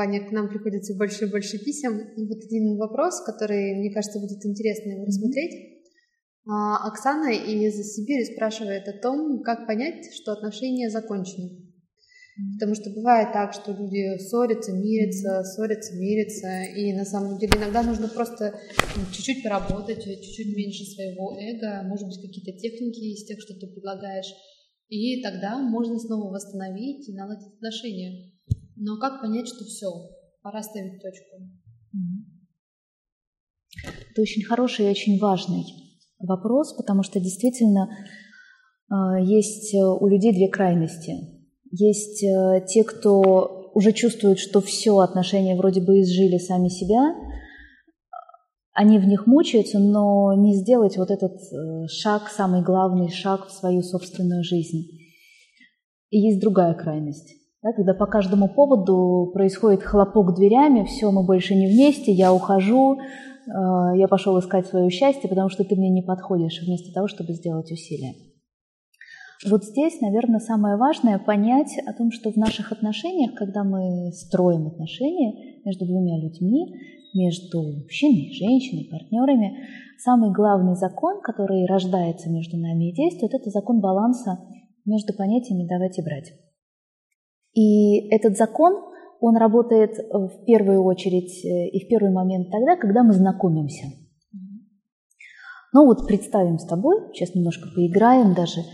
плане к нам приходит все больше и больше писем. И вот один вопрос, который, мне кажется, будет интересно его рассмотреть. А, Оксана из Сибири спрашивает о том, как понять, что отношения закончены. Потому что бывает так, что люди ссорятся, мирятся, ссорятся, мирятся, и на самом деле иногда нужно просто ну, чуть-чуть поработать, чуть-чуть меньше своего эго, может быть, какие-то техники из тех, что ты предлагаешь, и тогда можно снова восстановить и наладить отношения. Но как понять, что все, пора ставить точку? Это очень хороший и очень важный вопрос, потому что действительно э, есть у людей две крайности. Есть э, те, кто уже чувствуют, что все отношения вроде бы изжили сами себя, они в них мучаются, но не сделать вот этот э, шаг, самый главный шаг в свою собственную жизнь. И есть другая крайность. Да, когда по каждому поводу происходит хлопок дверями, все, мы больше не вместе, я ухожу, э, я пошел искать свое счастье, потому что ты мне не подходишь, вместо того, чтобы сделать усилия. Вот здесь, наверное, самое важное понять о том, что в наших отношениях, когда мы строим отношения между двумя людьми, между мужчиной, женщиной, партнерами, самый главный закон, который рождается между нами и действует, это закон баланса между понятиями «давать» и «брать». И этот закон, он работает в первую очередь э, и в первый момент тогда, когда мы знакомимся. Ну вот представим с тобой, сейчас немножко поиграем даже –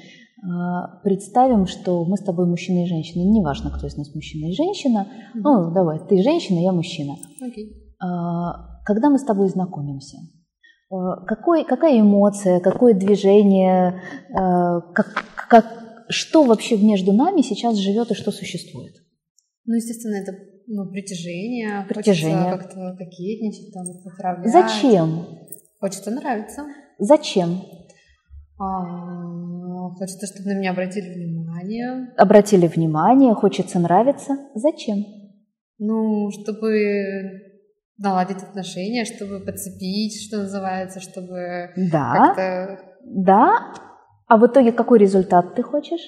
а, представим, что мы с тобой мужчина и женщина. Неважно, кто из нас мужчина и женщина. Mm-hmm. Ну, давай, ты женщина, я мужчина. Okay. А, когда мы с тобой знакомимся, а, какой, какая эмоция, какое движение, как, как, что вообще между нами сейчас живет и что существует? Ну, естественно, это ну, притяжение. Притяжение. Хочется как-то кокетничать, там, поправлять. Зачем? Хочется нравиться. Зачем? А, хочется, чтобы на меня обратили внимание. Обратили внимание, хочется нравиться. Зачем? Ну, чтобы наладить отношения, чтобы подцепить, что называется, чтобы да, как-то... Да, а в итоге какой результат ты хочешь?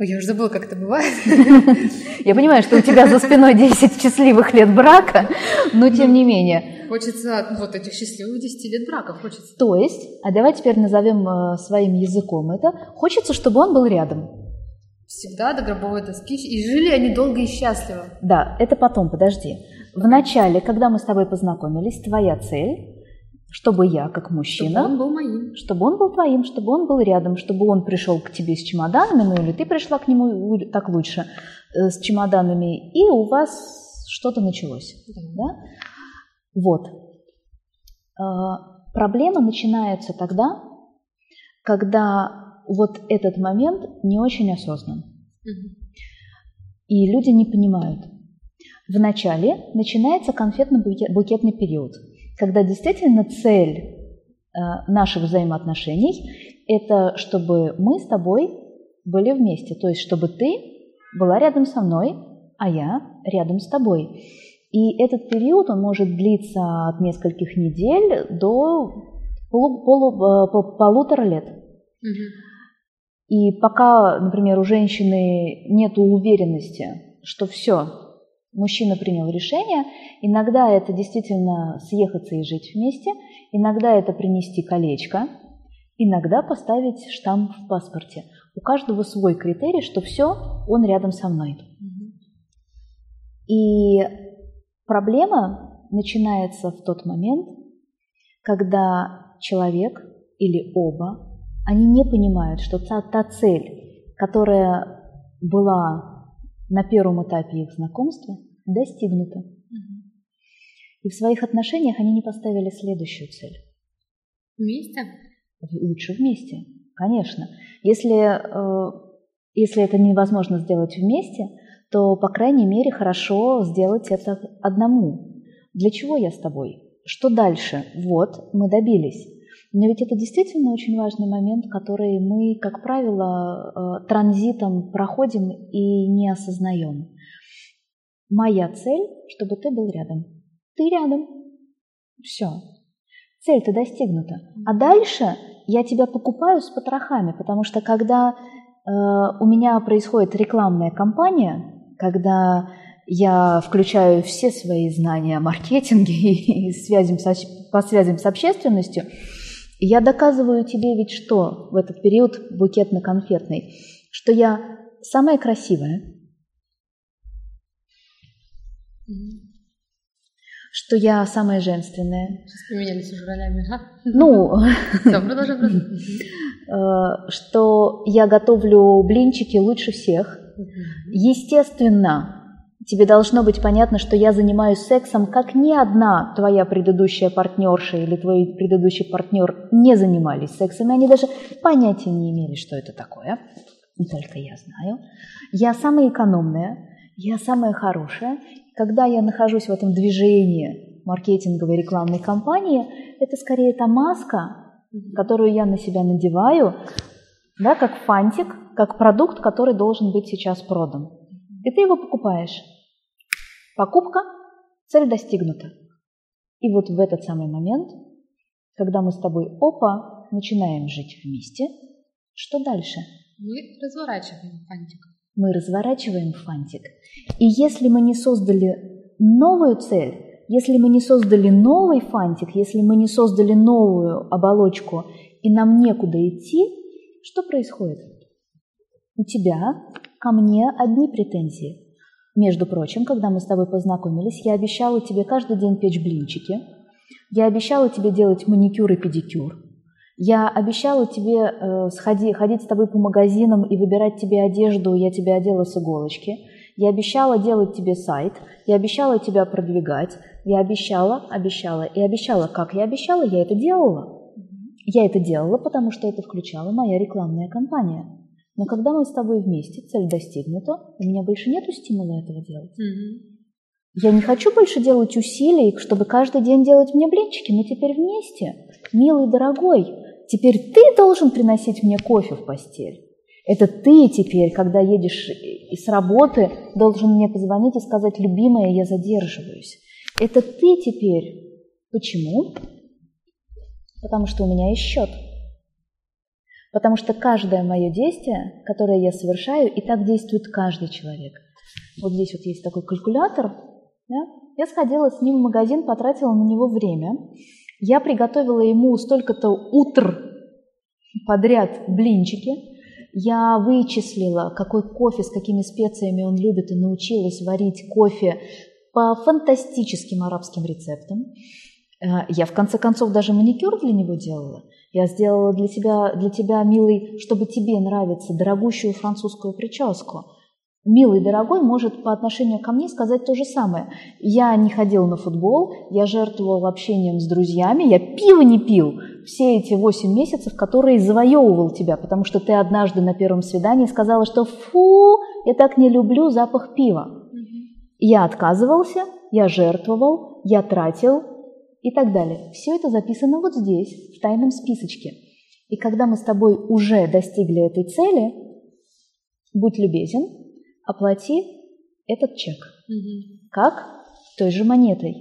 Ой, я уже забыла, как это бывает. Я понимаю, что у тебя за спиной 10 счастливых лет брака, но тем не менее. Хочется вот этих счастливых 10 лет брака, хочется. То есть, а давай теперь назовем э, своим языком это, хочется, чтобы он был рядом. Всегда до гробовой доски, и жили они долго и счастливо. Да, это потом, подожди. В начале, когда мы с тобой познакомились, твоя цель чтобы я, как мужчина... Чтобы он был моим. Чтобы он был твоим, чтобы он был рядом, чтобы он пришел к тебе с чемоданами, ну или ты пришла к нему, так лучше, э, с чемоданами, и у вас что-то началось. Да. Вот. А, проблема начинается тогда, когда вот этот момент не очень осознан. И люди не понимают. Вначале начинается конфетно-букетный период, когда действительно цель а, наших взаимоотношений – это чтобы мы с тобой были вместе, то есть чтобы ты была рядом со мной, а я рядом с тобой. И этот период, он может длиться от нескольких недель до полу, полу, э, полутора лет. Угу. И пока, например, у женщины нет уверенности, что все, мужчина принял решение, иногда это действительно съехаться и жить вместе, иногда это принести колечко, иногда поставить штамп в паспорте. У каждого свой критерий, что все, он рядом со мной. И Проблема начинается в тот момент, когда человек или оба, они не понимают, что та, та цель, которая была на первом этапе их знакомства, достигнута. И в своих отношениях они не поставили следующую цель. Вместе? Лучше вместе, конечно. Если, э, если это невозможно сделать вместе, то, по крайней мере, хорошо сделать это одному. Для чего я с тобой? Что дальше? Вот, мы добились. Но ведь это действительно очень важный момент, который мы, как правило, э, транзитом проходим и не осознаем. Моя цель, чтобы ты был рядом. Ты рядом. Все. Цель-то достигнута. А дальше я тебя покупаю с потрохами, потому что когда э, у меня происходит рекламная кампания, когда я включаю все свои знания о маркетинге и связям со, по связям с общественностью, я доказываю тебе ведь что в этот период букетно-конфетный, что я самая красивая, что я самая женственная. Сейчас поменялись уже ролями, ага. Ну, Все, продолжай, продолжай. э, что я готовлю блинчики лучше всех. Естественно, тебе должно быть понятно, что я занимаюсь сексом, как ни одна твоя предыдущая партнерша или твой предыдущий партнер не занимались сексом, и они даже понятия не имели, что это такое. И только я знаю. Я самая экономная, я самая хорошая. Когда я нахожусь в этом движении маркетинговой рекламной кампании, это скорее та маска, которую я на себя надеваю, да, как фантик, как продукт, который должен быть сейчас продан. И ты его покупаешь. Покупка, цель достигнута. И вот в этот самый момент, когда мы с тобой, опа, начинаем жить вместе, что дальше? Мы разворачиваем фантик. Мы разворачиваем фантик. И если мы не создали новую цель, если мы не создали новый фантик, если мы не создали новую оболочку, и нам некуда идти, что происходит? У тебя ко мне одни претензии. Между прочим, когда мы с тобой познакомились, я обещала тебе каждый день печь блинчики. Я обещала тебе делать маникюр и педикюр. Я обещала тебе э, сходи, ходить с тобой по магазинам и выбирать тебе одежду, я тебе одела с иголочки. Я обещала делать тебе сайт, я обещала тебя продвигать, я обещала, обещала и обещала. Как я обещала, я это делала. Я это делала, потому что это включала моя рекламная кампания. Но когда мы с тобой вместе, цель достигнута, у меня больше нет стимула этого делать. Я не хочу больше делать усилий, чтобы каждый день делать мне блинчики. Мы теперь вместе. Милый, дорогой, теперь ты должен приносить мне кофе в постель. Это ты теперь, когда едешь с работы, должен мне позвонить и сказать, любимая, я задерживаюсь. Это ты теперь. Почему? Потому что у меня есть счет. Потому что каждое мое действие, которое я совершаю, и так действует каждый человек. Вот здесь вот есть такой калькулятор. Да? Я сходила с ним в магазин, потратила на него время. Я приготовила ему столько-то утр подряд блинчики. Я вычислила, какой кофе, с какими специями он любит, и научилась варить кофе по фантастическим арабским рецептам. Э, я, в конце концов, даже маникюр для него делала. Я сделала для тебя, для тебя, милый, чтобы тебе нравится, дорогущую французскую прическу. Милый, дорогой может по отношению ко мне сказать то же самое. Я не ходил на футбол, я жертвовал общением с друзьями, я пиво не пил все эти восемь месяцев, которые завоевывал тебя, потому что ты однажды на первом свидании сказала, что фу, я так не люблю запах пива. Я отказывался, я жертвовал, я тратил, и так далее. Все это записано вот здесь, в тайном списочке. И когда мы с тобой уже достигли этой цели, будь любезен, оплати этот чек. Угу. Как? Той же монетой.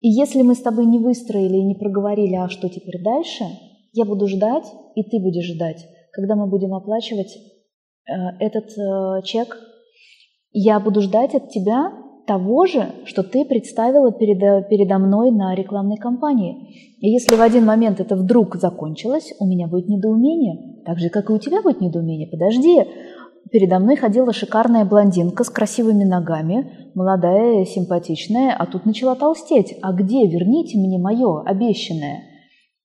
И если мы с тобой не выстроили и не проговорили, а что теперь дальше, я буду ждать, и ты будешь ждать, когда мы будем оплачивать э, этот э, чек. Я буду ждать от тебя того же, что ты представила передо, передо мной на рекламной кампании. И если в один момент это вдруг закончилось, у меня будет недоумение. Так же, как и у тебя будет недоумение. Подожди, передо мной ходила шикарная блондинка с красивыми ногами, молодая, симпатичная, а тут начала толстеть. А где? Верните мне мое обещанное.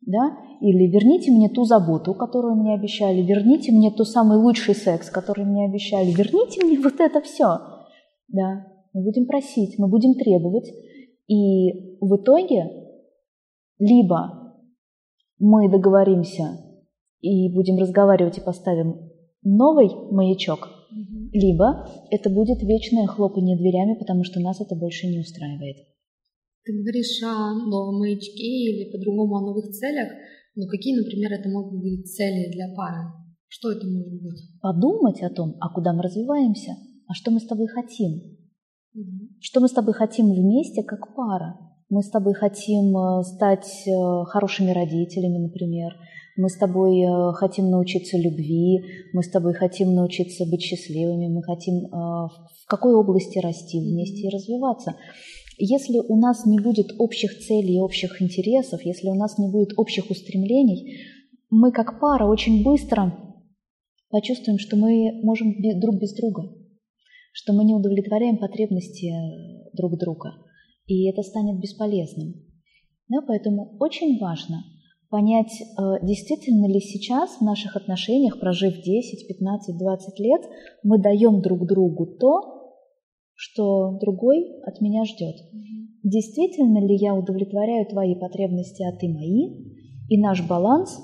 Да? Или верните мне ту заботу, которую мне обещали, верните мне тот самый лучший секс, который мне обещали, верните мне вот это все. Да, мы будем просить, мы будем требовать. И в итоге либо мы договоримся и будем разговаривать и поставим новый маячок, Угу. либо это будет вечное хлопанье дверями, потому что нас это больше не устраивает. Ты говоришь о новом маячке или по-другому о новых целях, но какие, например, это могут быть цели для пары? Что это может быть? Подумать о том, а куда мы развиваемся, а что мы с тобой хотим. Что мы с тобой хотим вместе, как пара? Мы с тобой хотим э, стать э, хорошими родителями, например. Мы с тобой э, хотим научиться любви, мы с тобой хотим научиться быть счастливыми, мы хотим в какой области расти вместе и развиваться. Если у нас не будет общих целей, общих интересов, если у нас не будет общих устремлений, мы как пара очень быстро почувствуем, что мы можем друг без друга, что мы не удовлетворяем потребности э, друг друга, и это станет бесполезным. Да, поэтому очень важно понять, э, действительно ли сейчас в наших отношениях, прожив 10, 15, 20 лет, мы даем друг другу то, что другой от меня ждет. Действительно ли я удовлетворяю твои потребности, а ты мои? И наш баланс,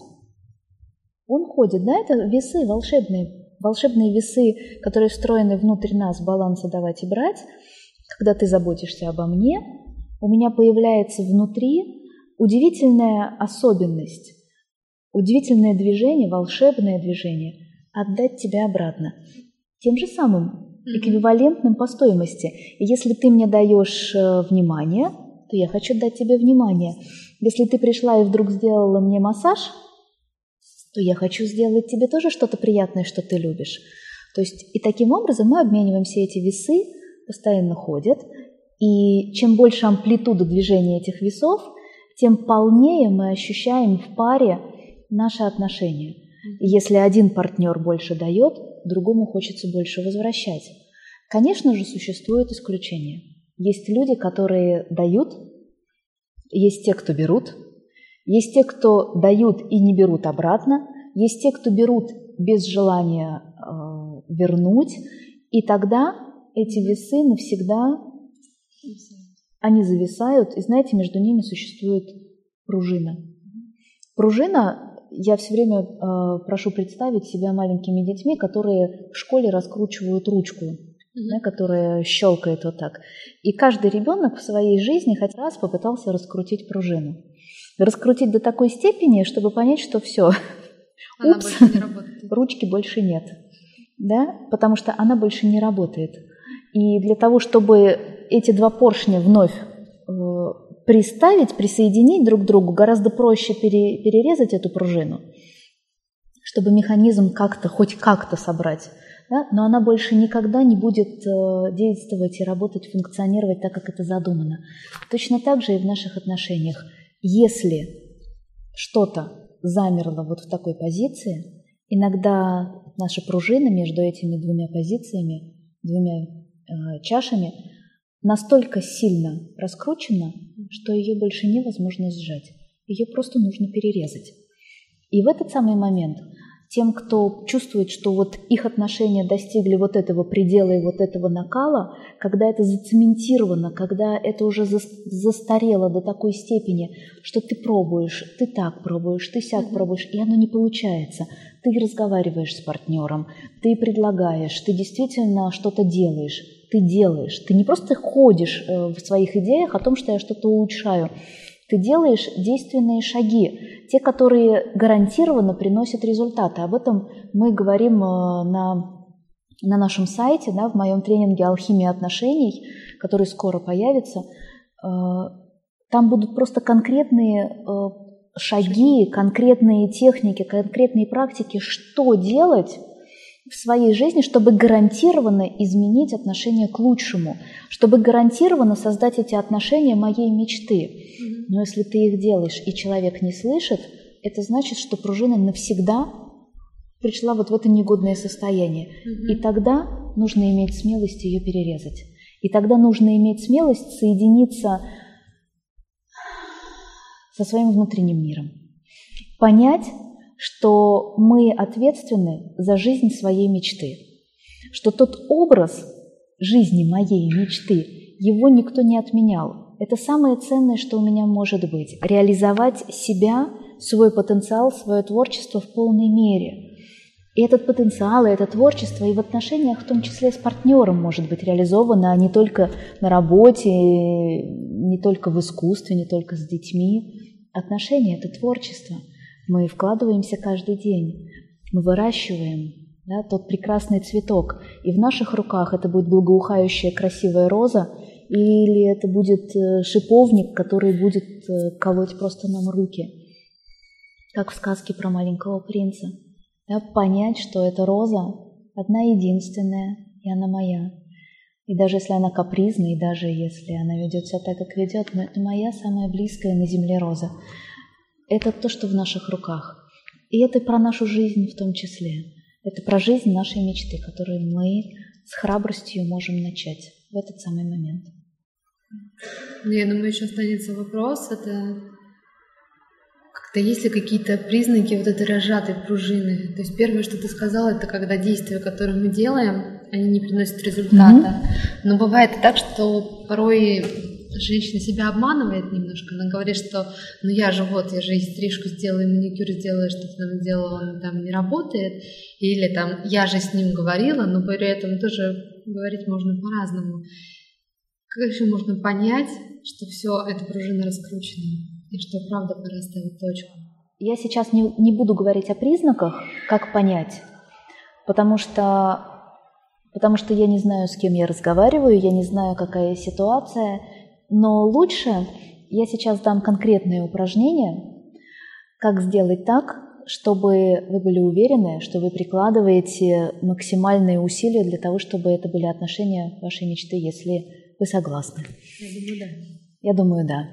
он ходит, да, это весы волшебные, волшебные весы, которые встроены внутрь нас, баланса давать и брать. Когда ты заботишься обо мне, у меня появляется внутри удивительная особенность, удивительное движение, волшебное движение – отдать тебя обратно. Тем же самым эквивалентным по стоимости. И если ты мне даешь э, внимание, то я хочу дать тебе внимание. Если ты пришла и вдруг сделала мне массаж, то я хочу сделать тебе тоже что-то приятное, что ты любишь. То есть и таким образом мы обмениваем все эти весы, постоянно ходят, и чем больше амплитуда движения этих весов, тем полнее мы ощущаем в паре наши отношения. Если один партнер больше дает, другому хочется больше возвращать. Конечно же, существуют исключения. Есть люди, которые дают, есть те, кто берут, есть те, кто дают и не берут обратно, есть те, кто берут без желания э, вернуть, и тогда эти весы навсегда они зависают, и знаете, между ними существует пружина. Пружина я все время э, прошу представить себя маленькими детьми, которые в школе раскручивают ручку, да, которая щелкает вот так. И каждый ребенок в своей жизни хоть раз попытался раскрутить пружину. Раскрутить до такой степени, чтобы понять, что все, упс, ручки больше нет. Да? Потому что она больше не работает. И для того, чтобы эти два поршня вновь э, приставить, присоединить друг к другу, гораздо проще пере, перерезать эту пружину, чтобы механизм как-то, хоть как-то собрать. Да? Но она больше никогда не будет э, действовать и работать, функционировать так, как это задумано. Точно так же и в наших отношениях. Если что-то замерло вот в такой позиции, иногда наша пружина между этими двумя позициями, двумя э, чашами настолько сильно раскручена, что ее больше невозможно сжать. Ее просто нужно перерезать. И в этот самый момент тем, кто чувствует, что вот их отношения достигли вот этого предела и вот этого накала, когда это зацементировано, когда это уже застарело до такой степени, что ты пробуешь, ты так пробуешь, ты сяк пробуешь, и оно не получается. Ты разговариваешь с партнером, ты предлагаешь, ты действительно что-то делаешь, ты делаешь. Ты не просто ходишь э, в своих идеях о том, что я что-то улучшаю. Ты делаешь действенные шаги, те, которые гарантированно приносят результаты. Об этом мы говорим э, на, на нашем сайте, да, в моем тренинге «Алхимия отношений», который скоро появится. Э, там будут просто конкретные шаги, конкретные техники, конкретные практики, что делать, в своей жизни, чтобы гарантированно изменить отношения к лучшему, чтобы гарантированно создать эти отношения моей мечты. Но если ты их делаешь, и человек не слышит, это значит, что пружина навсегда пришла вот в это негодное состояние. И тогда нужно иметь смелость ее перерезать. И тогда нужно иметь смелость соединиться со своим внутренним миром. Понять, что мы ответственны за жизнь своей мечты, что тот образ жизни моей мечты, его никто не отменял. Это самое ценное, что у меня может быть. Реализовать себя, свой потенциал, свое творчество в полной мере. И этот потенциал, и это творчество и в отношениях, в том числе с партнером, может быть реализовано а не только на работе, не только в искусстве, не только с детьми. Отношения – это творчество – мы вкладываемся каждый день, мы выращиваем да, тот прекрасный цветок, и в наших руках это будет благоухающая красивая роза, или это будет э, шиповник, который будет э, колоть просто нам руки. как в сказке про маленького принца. Да, понять, что эта роза одна единственная, и она моя. И даже если она капризна, и даже если она ведет себя так, как ведет, но это моя самая близкая на земле роза. Это то, что в наших руках. И это про нашу жизнь в том числе. Это про жизнь нашей мечты, которую мы с храбростью можем начать в этот самый момент. Ну, я думаю, еще останется вопрос, это как-то есть ли какие-то признаки вот этой разжатой пружины? То есть первое, что ты сказала, это когда действия, которые мы делаем, они не приносят результата. Mm-hmm. Но бывает и так, что порой женщина себя обманывает немножко. Она говорит, что ну я же вот, я же и стрижку сделала, и маникюр сделала, что ты там сделала, он там не работает. Или там я же с ним говорила, но при этом тоже говорить можно по-разному. Как еще можно понять, что все это пружина раскручена и что правда пора ставить точку? Я сейчас не, не буду говорить о признаках, как понять, потому что потому что я не знаю, с кем я разговариваю, я не знаю, какая ситуация, но лучше я сейчас дам конкретные упражнения, как сделать так, чтобы вы были уверены, что вы прикладываете максимальные усилия для того, чтобы это были отношения вашей мечты, если вы согласны. Я думаю, да. Я думаю, да.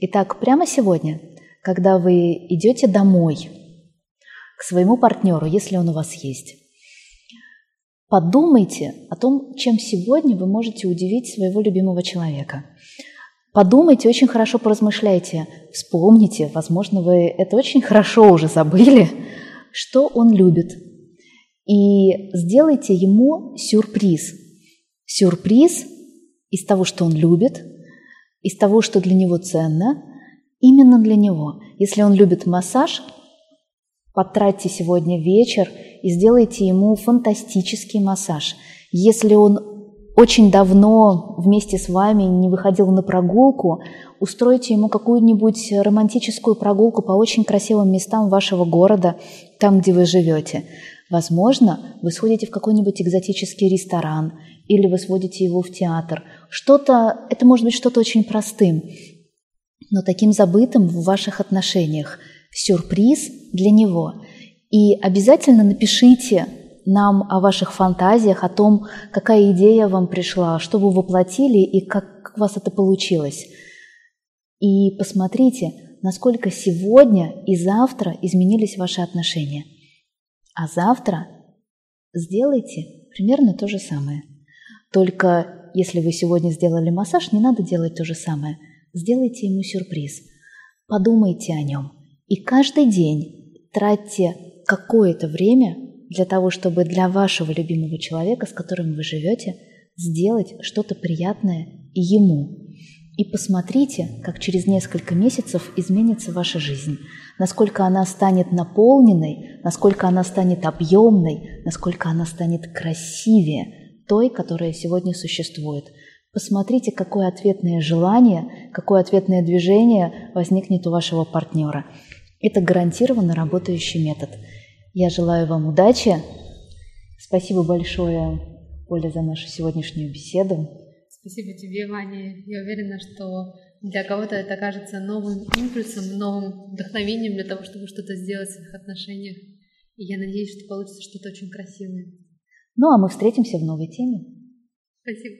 Итак, прямо сегодня, когда вы идете домой к своему партнеру, если он у вас есть, подумайте о том, чем сегодня вы можете удивить своего любимого человека – Подумайте, очень хорошо поразмышляйте, вспомните, возможно, вы это очень хорошо уже забыли, что он любит. И сделайте ему сюрприз. Сюрприз из того, что он любит, из того, что для него ценно, именно для него. Если он любит массаж, потратьте сегодня вечер и сделайте ему фантастический массаж. Если он очень давно вместе с вами не выходил на прогулку, устройте ему какую-нибудь романтическую прогулку по очень красивым местам вашего города, там, где вы живете. Возможно, вы сходите в какой-нибудь экзотический ресторан или вы сводите его в театр. Что-то, это может быть что-то очень простым, но таким забытым в ваших отношениях. Сюрприз для него. И обязательно напишите нам о ваших фантазиях, о том, какая идея вам пришла, что вы воплотили и как у вас это получилось. И посмотрите, насколько сегодня и завтра изменились ваши отношения. А завтра сделайте примерно то же самое. Только если вы сегодня сделали массаж, не надо делать то же самое. Сделайте ему сюрприз. Подумайте о нем. И каждый день тратьте какое-то время для того, чтобы для вашего любимого человека, с которым вы живете, сделать что-то приятное и ему. И посмотрите, как через несколько месяцев изменится ваша жизнь, насколько она станет наполненной, насколько она станет объемной, насколько она станет красивее той, которая сегодня существует. Посмотрите, какое ответное желание, какое ответное движение возникнет у вашего партнера. Это гарантированно работающий метод – я желаю вам удачи. Спасибо большое, Оля, за нашу сегодняшнюю беседу. Спасибо тебе, Ваня. Я уверена, что для кого-то это окажется новым импульсом, новым вдохновением для того, чтобы что-то сделать в своих отношениях. И я надеюсь, что получится что-то очень красивое. Ну, а мы встретимся в новой теме. Спасибо.